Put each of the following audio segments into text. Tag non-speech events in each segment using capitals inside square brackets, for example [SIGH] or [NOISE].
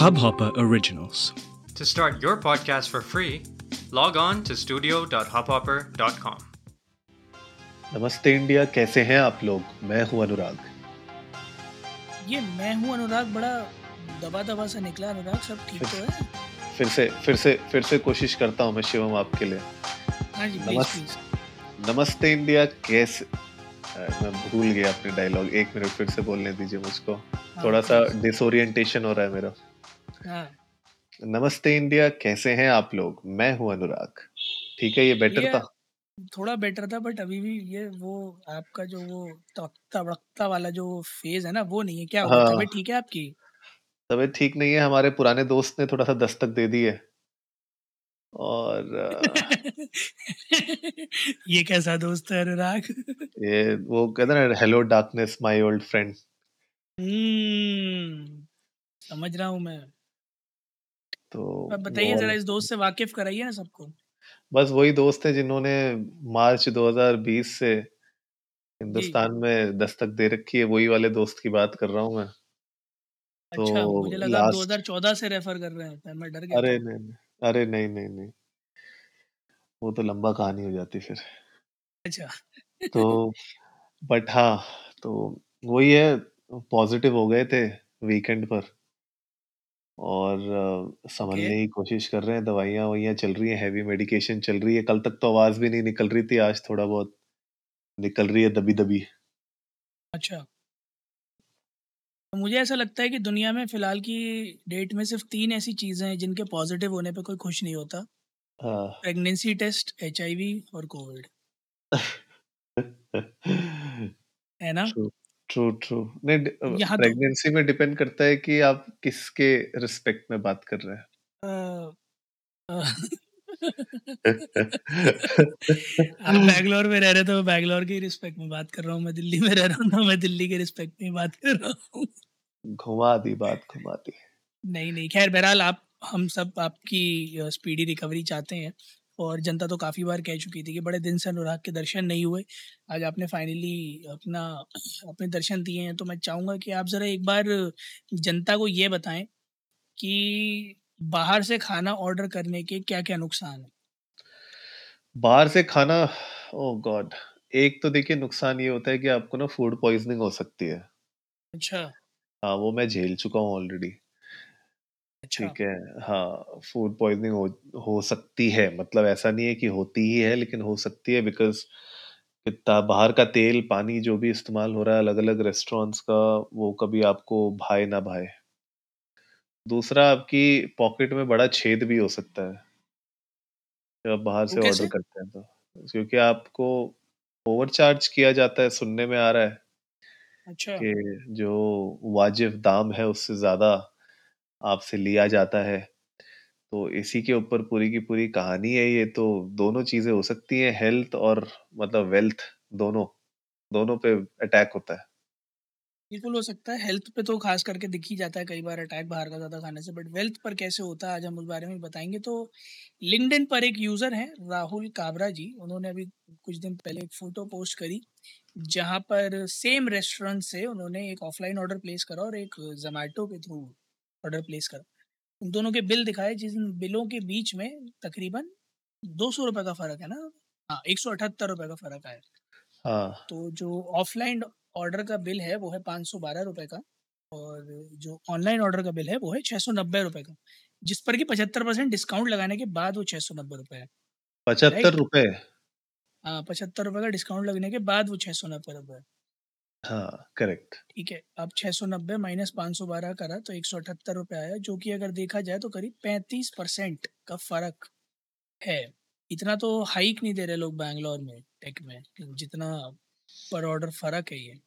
Hubhopper Originals. To start your podcast for free, log on to studio.hubhopper.com. नमस्ते India कैसे हैं आप लोग? मैं हूँ अनुराग। ये मैं हूँ अनुराग बड़ा दबा दबा सा निकला अनुराग सब ठीक तो है? फिर से फिर से फिर से कोशिश करता हूँ मैं शिवम आपके लिए। हाँ जी प्लीज़ नमस- प्लीज़ नमस्ते इंडिया कैसे मैं भूल गया अपने डायलॉग एक मिनट फिर से बोलने दीजिए मुझको। हाँ, थोड़ा सा डिसोरिएंटेशन हो रहा है मेरा। नमस्ते इंडिया कैसे हैं आप लोग? मैं हूँ अनुराग। ठीक है ये बेटर था? थोड़ा बेटर था बट अभी भी ये वो आपका जो वो तवकता वक्ता वाला जो फ़ेज़ है ना वो नहीं है। क्या हाँ। तबीयत ठीक है आपकी? तबीयत ठीक नहीं है हमारे पुराने दोस्त ने थोड़ा सा दस्तक दे दी है। और [LAUGHS] ये कैसा दोस्त है अनुराग? ये वो कहते ना hello darkness my old friend समझ रहा हूँ मैं। तो बताइए जरा इस दोस्त से वाकिफ कराइए ना सबको। बस वही दोस्त है जिन्होंने मार्च 2020 से हिंदुस्तान में दस्तक दे रखी है वही वाले दोस्त की बात कर रहा हूँ मैं। तो अच्छा मुझे लगा last- 2014 से रेफर कर रहे हैं मैं डर गया अरे नहीं नहीं अरे नहीं नहीं नहीं। वो तो लंबा कहानी हो जाती फिर। अच्छा। तो बट हाँ तो वही है पॉजिटिव हो गए थे वीकेंड पर। और अ, संभलने की कोशिश कर रहे हैं दवाइयाँ ववाइयाँ चल रही हैं हैवी मेडिकेशन चल रही है। कल तक तो आवाज़ भी नहीं निकल रही थी आज थोड़ा बहुत निकल रही है दबी दबी। अच्छा। तो मुझे ऐसा लगता है कि दुनिया में फ़िलहाल की डेट में सिर्फ़ तीन ऐसी चीज़ें हैं जिनके पॉजिटिव होने पे कोई खुश नहीं होता। हाँ। प्रेगनेंसी टेस्ट एचआईवी और कोविड। [LAUGHS] है ना? ट्रू ट्रू ट्रू नहीं यहाँ तो- प्रेगनेंसी में डिपेंड करता है कि आप किसके रिस्पेक्ट में बात कर रहे हैं। अ, अ, [LAUGHS] आप बैंगलोर में रह रहे तो मैं बैंगलोर के रिस्पेक्ट में बात कर रहा हूँ मैं दिल्ली में रह रहा हूँ तो मैं दिल्ली के रिस्पेक्ट में बात कर रहा हूँ। घुमा दी बात घुमा दी। नहीं नहीं खैर बहरहाल आप हम सब आपकी स्पीडी रिकवरी चाहते हैं। और जनता तो काफ़ी बार कह चुकी थी कि बड़े दिन से अनुराग के दर्शन नहीं हुए। आज आपने फाइनली अपना अपने दर्शन दिए हैं तो मैं चाहूँगा कि आप ज़रा एक बार जनता को ये बताएँ कि बाहर से खाना ऑर्डर करने के क्या क्या नुकसान है? बाहर से खाना ओ गॉड एक तो देखिए नुकसान ये होता है कि आपको ना फ़ूड पॉइजनिंग हो सकती है। अच्छा। हाँ वो मैं झेल चुका हूँ ऑलरेडी अच्छा। ठीक है हाँ फ़ूड पॉइजनिंग हो हो सकती है मतलब ऐसा नहीं है कि होती ही है लेकिन हो सकती है बिकॉज़ कितना बाहर का तेल पानी जो भी इस्तेमाल हो रहा है अलग अलग रेस्टोरेंट्स का वो कभी आपको भाए ना भाए। दूसरा आपकी पॉकेट में बड़ा छेद भी हो सकता है। जब आप बाहर वो से कैसे? ऑर्डर करते हैं तो क्योंकि आपको ओवरचार्ज किया जाता है सुनने में आ रहा है अच्छा। कि जो वाजिब दाम है उससे ज़्यादा आपसे लिया जाता है। तो इसी के ऊपर पूरी की पूरी कहानी है ये तो दोनों चीज़ें हो सकती हैं हेल्थ और मतलब वेल्थ दोनों दोनों पे अटैक होता है। बिल्कुल हो सकता है हेल्थ पे तो खास करके दिख ही जाता है कई बार अटैक बाहर का ज़्यादा खाने से बट वेल्थ पर कैसे होता है, आज हम उस बारे में बताएँगे। तो लिंक्डइन पर एक यूज़र हैं, राहुल काबरा जी, उन्होंने अभी कुछ दिन पहले एक फ़ोटो पोस्ट करी, जहाँ पर सेम रेस्टोरेंट से उन्होंने एक ऑफलाइन ऑर्डर प्लेस करा और एक जोमेटो के थ्रू ऑर्डर प्लेस करा। उन दोनों के बिल दिखाए जिन बिलों के बीच में तकरीबन दो सौ रुपये का फ़र्क है ना? हाँ एक सौ अठहत्तर रुपये का फ़र्क आया। हाँ। तो जो ऑफलाइन ऑर्डर का बिल है वो है पाँच सौ बारह रुपये का और जो ऑनलाइन ऑर्डर का बिल है वो है छः सौ नब्बे रुपये का जिस पर कि पचहत्तर परसेंट डिस्काउंट लगाने के बाद वो छः सौ नब्बे रुपये है। पचहत्तर Right. रुपए? हाँ पचहत्तर रुपये का डिस्काउंट लगने के बाद वो छः सौ नब्बे रुपये है। हाँ करेक्ट ठीक है अब छः सौ नब्बे माइनस पाँच सौ बारह करा तो एक सौ अठहत्तर रुपये आया जो कि अगर देखा जाए तो करीब पैंतीस परसेंट का फ़र्क है। इतना तो हाइक नहीं दे रहे लोग बैंगलोर में टेक में जितना पर ऑर्डर फ़र्क है ये।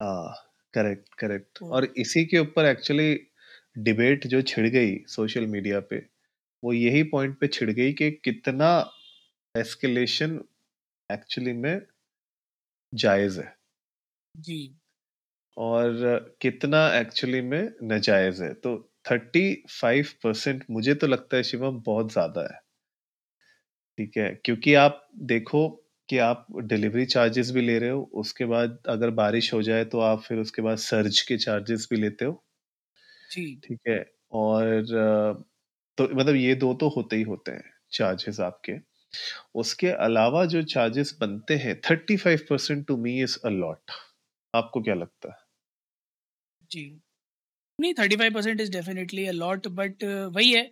हाँ करेक्ट करेक्ट तो- और इसी के ऊपर एक्चुअली डिबेट जो छिड़ गई सोशल मीडिया पे वो यही पॉइंट पे छिड़ गई कि कितना एस्केलेशन एक्चुअली में जायज़ है। जी। और कितना एक्चुअली में नाजायज है। तो थर्टी फाइव परसेंट मुझे तो लगता है शिवम बहुत ज़्यादा है। ठीक है क्योंकि आप देखो कि आप डिलीवरी चार्जेस भी ले रहे हो उसके बाद अगर बारिश हो जाए तो आप फिर उसके बाद सर्ज के चार्जेस भी लेते हो। जी। ठीक है और तो मतलब ये दो तो होते ही होते हैं चार्जेस आपके। उसके अलावा जो चार्जेस बनते हैं thirty five percent to me is a lot आपको क्या लगता है? जी। नहीं thirty five percent is definitely a lot but वही है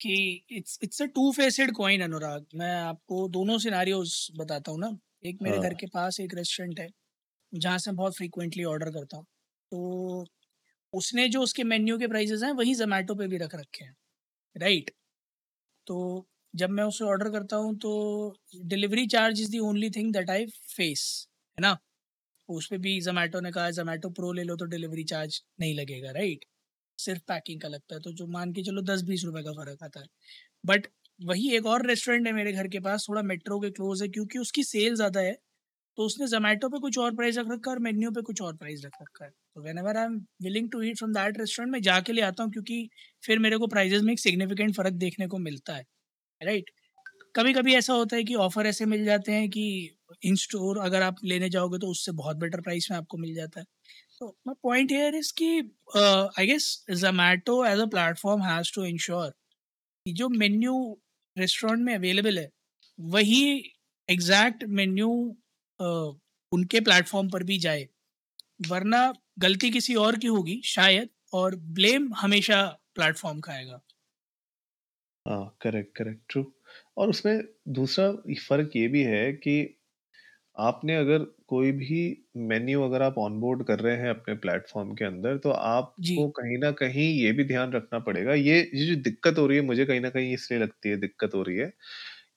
कि it's it's a two faced coin Anurag मैं आपको दोनों सिनारियोज बताता हूँ ना। एक मेरे हाँ। घर के पास एक रेस्टोरेंट है जहाँ से मैं बहुत फ्रीक्वेंटली ऑर्डर करता हूँ। तो उसने जो उसके मेन्यू के प्राइसेस हैं वही जोमेटो पे भी रख रखे हैं राइट तो जब मैं उसे ऑर्डर करता हूँ तो delivery charge is the only thing that I face है ना? उस पर भी जोमेटो ने कहा जोमेटो प्रो ले लो तो डिलीवरी चार्ज नहीं लगेगा राइट सिर्फ़ पैकिंग का लगता है तो जो मान के चलो दस बीस रुपए का फ़र्क आता है। बट वही एक और रेस्टोरेंट है मेरे घर के पास, थोड़ा मेट्रो के क्लोज है, क्योंकि उसकी सेल ज़्यादा है तो उसने जोमेटो पे कुछ और प्राइस रख रखा है और मेन्यू पे कुछ और प्राइस रख रखा है। तो whenever I am willing to eat from that restaurant मैं जाके ले आता हूँ, क्योंकि फिर मेरे को प्राइजेस में एक सिग्निफिकेंट फ़र्क देखने को मिलता है राइट कभी कभी ऐसा होता है कि ऑफ़र ऐसे मिल जाते हैं कि इन स्टोर अगर आप लेने जाओगे तो उससे बहुत बेटर प्राइस में आपको मिल जाता है। तो माई पॉइंट हेयर इज़ कि I guess Zomato as a platform has to ensure कि जो मेन्यू रेस्टोरेंट में अवेलेबल है, वही एग्जैक्ट मेन्यू उनके प्लेटफॉर्म पर भी जाए। वरना गलती किसी और की होगी शायद, और ब्लेम हमेशा प्लेटफॉर्म खाएगा हाँ करेक्ट करेक्ट ट्रू और उसमें दूसरा फ़र्क ये भी है कि आपने अगर कोई भी मेन्यू अगर आप ऑनबोर्ड कर रहे हैं अपने प्लेटफॉर्म के अंदर तो जी। आपको कहीं ना कहीं ये भी ध्यान रखना पड़ेगा। ये ये जो दिक्कत हो रही है मुझे कहीं ना कहीं इसलिए लगती है दिक्कत हो रही है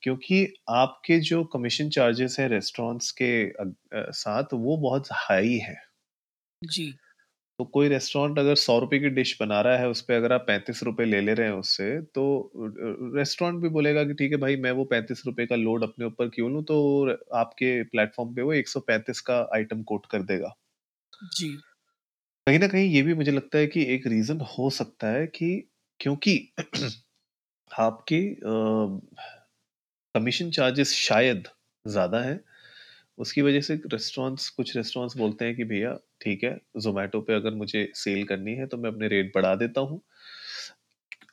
क्योंकि आपके जो कमीशन चार्जेस हैं रेस्टोरेंट्स के अ, अ, साथ वो बहुत हाई है। जी। तो कोई रेस्टोरेंट अगर सौ रुपए की डिश बना रहा है उस पे अगर आप पैंतीस रुपए ले ले रहे हैं उससे तो रेस्टोरेंट भी बोलेगा कि ठीक है भाई मैं वो पैंतीस रुपए का लोड अपने ऊपर क्यों लूँ? तो आपके प्लेटफॉर्म पे वो एक सौ पैंतीस का आइटम कोट कर देगा। जी। कहीं ना कहीं ये भी मुझे लगता है कि एक रीजन हो सकता है कि क्योंकि [CLEARS THROAT] आपके कमीशन चार्जेस शायद ज़्यादा है उसकी वजह से रेस्टोरेंट्स कुछ रेस्टोरेंट्स बोलते हैं कि, भैया, ठीक है जोमेटो पे अगर मुझे सेल करनी है तो मैं अपने रेट बढ़ा देता हूँ।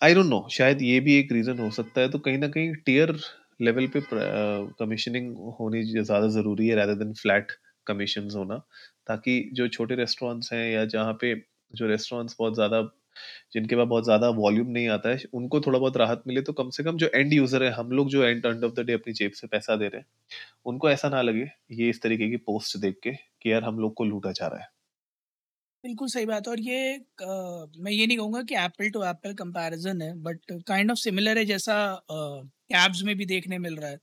आई डोंट नो शायद ये भी एक रीजन हो सकता है। तो कहीं ना कहीं टीयर लेवल पे कमीशनिंग होनी ज़्यादा ज़रूरी है rather देन फ्लैट कमीशन होना। ताकि जो छोटे रेस्टोरेंट्स हैं या जहाँ पे जो रेस्टोरेंट्स बहुत ज़्यादा जिनके पास बहुत ज़्यादा वॉल्यूम नहीं आता है उनको थोड़ा बहुत राहत मिले तो कम से कम जो एंड यूज़र है हम लोग जो end end of the day अपनी जेब से पैसा दे रहे हैं उनको ऐसा ना लगे ये इस तरीके की पोस्ट देख के कि यार हम लोग को लूटा जा रहा है। बिल्कुल सही बात है और ये अ, मैं ये नहीं कहूँगा कि एप्पल टू एप्पल कंपैरिजन है बट काइंड ऑफ़ सिमिलर है जैसा कैब्स में भी देखने मिल रहा है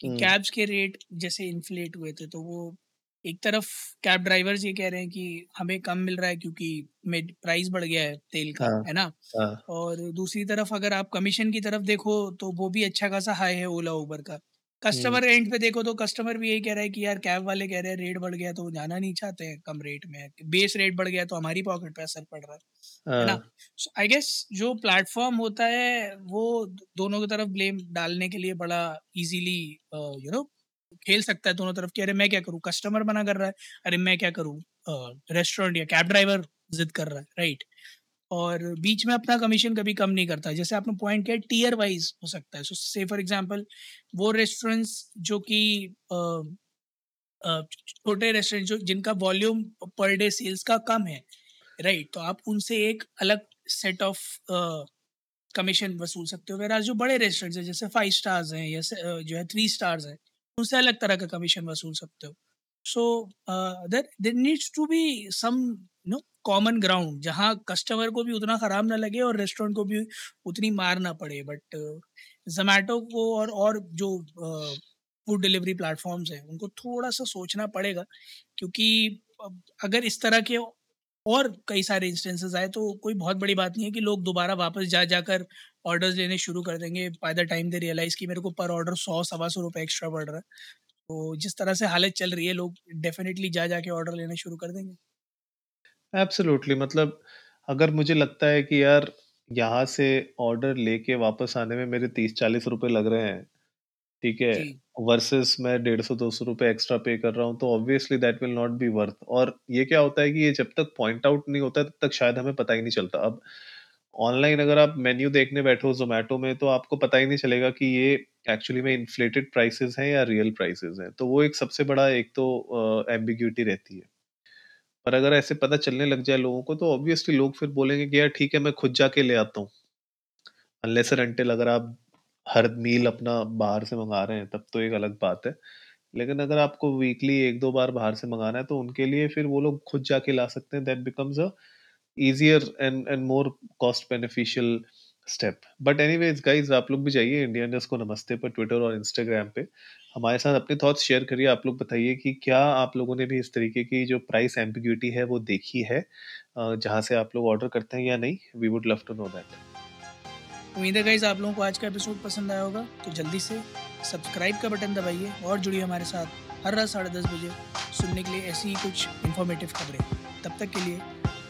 कि हम्म, कैब्स के रेट जैसे इन्फ्लेट हुए थे तो वो एक तरफ़ कैब ड्राइवर्स ये कह रहे हैं कि हमें कम मिल रहा है क्योंकि प्राइस बढ़ गया है तेल का हाँ है ना? हाँ। और दूसरी तरफ़ अगर आप कमीशन की तरफ़ देखो तो वो भी अच्छा खासा हाई है ओला उबर का। कस्टमर एंड पे देखो तो कस्टमर भी यही कह रहा है कि यार कैब वाले कह रहे हैं रेट बढ़ गया तो जाना नहीं चाहते हैं कम रेट में। बेस रेट बढ़ गया तो हमारी पॉकेट पे असर पड़ रहा है है ना? हाँ। आई गेस जो प्लेटफॉर्म होता है वो दोनों की तरफ़ ब्लेम डालने के लिए बड़ा इजीली यू नो खेल सकता है दोनों तरफ़ कि, अरे, मैं क्या करूँ? कस्टमर मना कर रहा है? अरे, मैं क्या करूँ? रेस्टोरेंट या कैब ड्राइवर जिद कर रहा है। राइट? और बीच में अपना कमीशन कभी कम नहीं करता। जैसे आपने पॉइंट किया, टीयर वाइज हो सकता है। सो, से फॉर एग्जांपल, वो रेस्टोरेंट्स जो कि छोटे रेस्टोरेंट जो, जिनका वॉल्यूम पर डे सेल्स का कम है, राइट? तो आप उनसे एक अलग सेट ऑफ़ कमीशन वसूल सकते हो। वेराज जो बड़े रेस्टोरेंट्स हैं, जैसे फाइव स्टार्स हैं, या जो है थ्री स्टार्स हैं उनसे अलग तरह का कमीशन वसूल सकते हो। So there there needs to be some no common ground जहाँ कस्टमर को भी उतना ख़राब ना लगे और रेस्टोरेंट को भी उतनी मार ना पड़े। बट जोमेटो को और और जो फ़ूड डिलीवरी प्लेटफॉर्म्स हैं, उनको थोड़ा सा सोचना पड़ेगा, क्योंकि अगर इस तरह के और कई सारे इंस्टेंसेस आए तो कोई बहुत बड़ी बात नहीं है कि लोग दोबारा वापस जा जाकर ऑर्डर्स लेने शुरू कर देंगे। By the time they realise कि मेरे को पर ऑर्डर सौ सवा सौ रुपये एक्स्ट्रा पड़ रहा है। तो जिस तरह से हालत चल रही है लोग डेफिनेटली जा जाके ऑर्डर लेना शुरू कर देंगे। एब्सोल्युटली मतलब अगर मुझे लगता है कि यार यहाँ से ऑर्डर लेके वापस आने में मेरे तीस चालीस रुपए लग रहे हैं ठीक है वर्सेस मैं डेढ़ सौ दो सौ रुपए एक्स्ट्रा पे कर रहा हूँ तो obviously that will not be worth और ये क्या होता है कि ये जब तक पॉइंट आउट नहीं होता तब तक शायद हमें पता ही नहीं चलता। अब ऑनलाइन अगर आप मेन्यू देखने बैठो जोमेटो में तो आपको पता ही नहीं चलेगा कि ये एक्चुअली में इन्फ्लेटेड प्राइसेस हैं या रियल प्राइसेस हैं। तो वो एक सबसे बड़ा एक तो एम्बिग्यूटी uh, रहती है। पर अगर ऐसे पता चलने लग जाए लोगों को तो ऑब्वियसली लोग फिर बोलेंगे कि यार ठीक है मैं खुद जाके ले आता हूँ। अनलेस अनटिल अगर आप हर मील अपना बाहर से मंगा रहे हैं तब तो एक अलग बात है। लेकिन अगर आपको वीकली एक दो बार बाहर से मंगाना है तो उनके लिए फिर वो लोग खुद जाके ला सकते हैं। That becomes a easier and and more cost beneficial step but anyways guys आप लोग भी जाइए इंडिया इंडियन को नमस्ते पर ट्विटर और इंस्टाग्राम पे। हमारे साथ अपने थॉट्स शेयर करिए। आप लोग बताइए कि क्या आप लोगों ने भी इस तरीके की जो प्राइस एम्बिग्यूटी है, वो देखी है जहाँ से आप लोग ऑर्डर करते हैं या नहीं? We would love to know that उम्मीद है गाइज़ आप लोगों को आज का एपिसोड पसंद आया होगा। तो जल्दी से सब्सक्राइब का बटन दबाइए और जुड़िए हमारे साथ हर रात साढ़े दस बजे सुनने के लिए ऐसी ही कुछ इन्फॉर्मेटिव खबरें। तब तक के लिए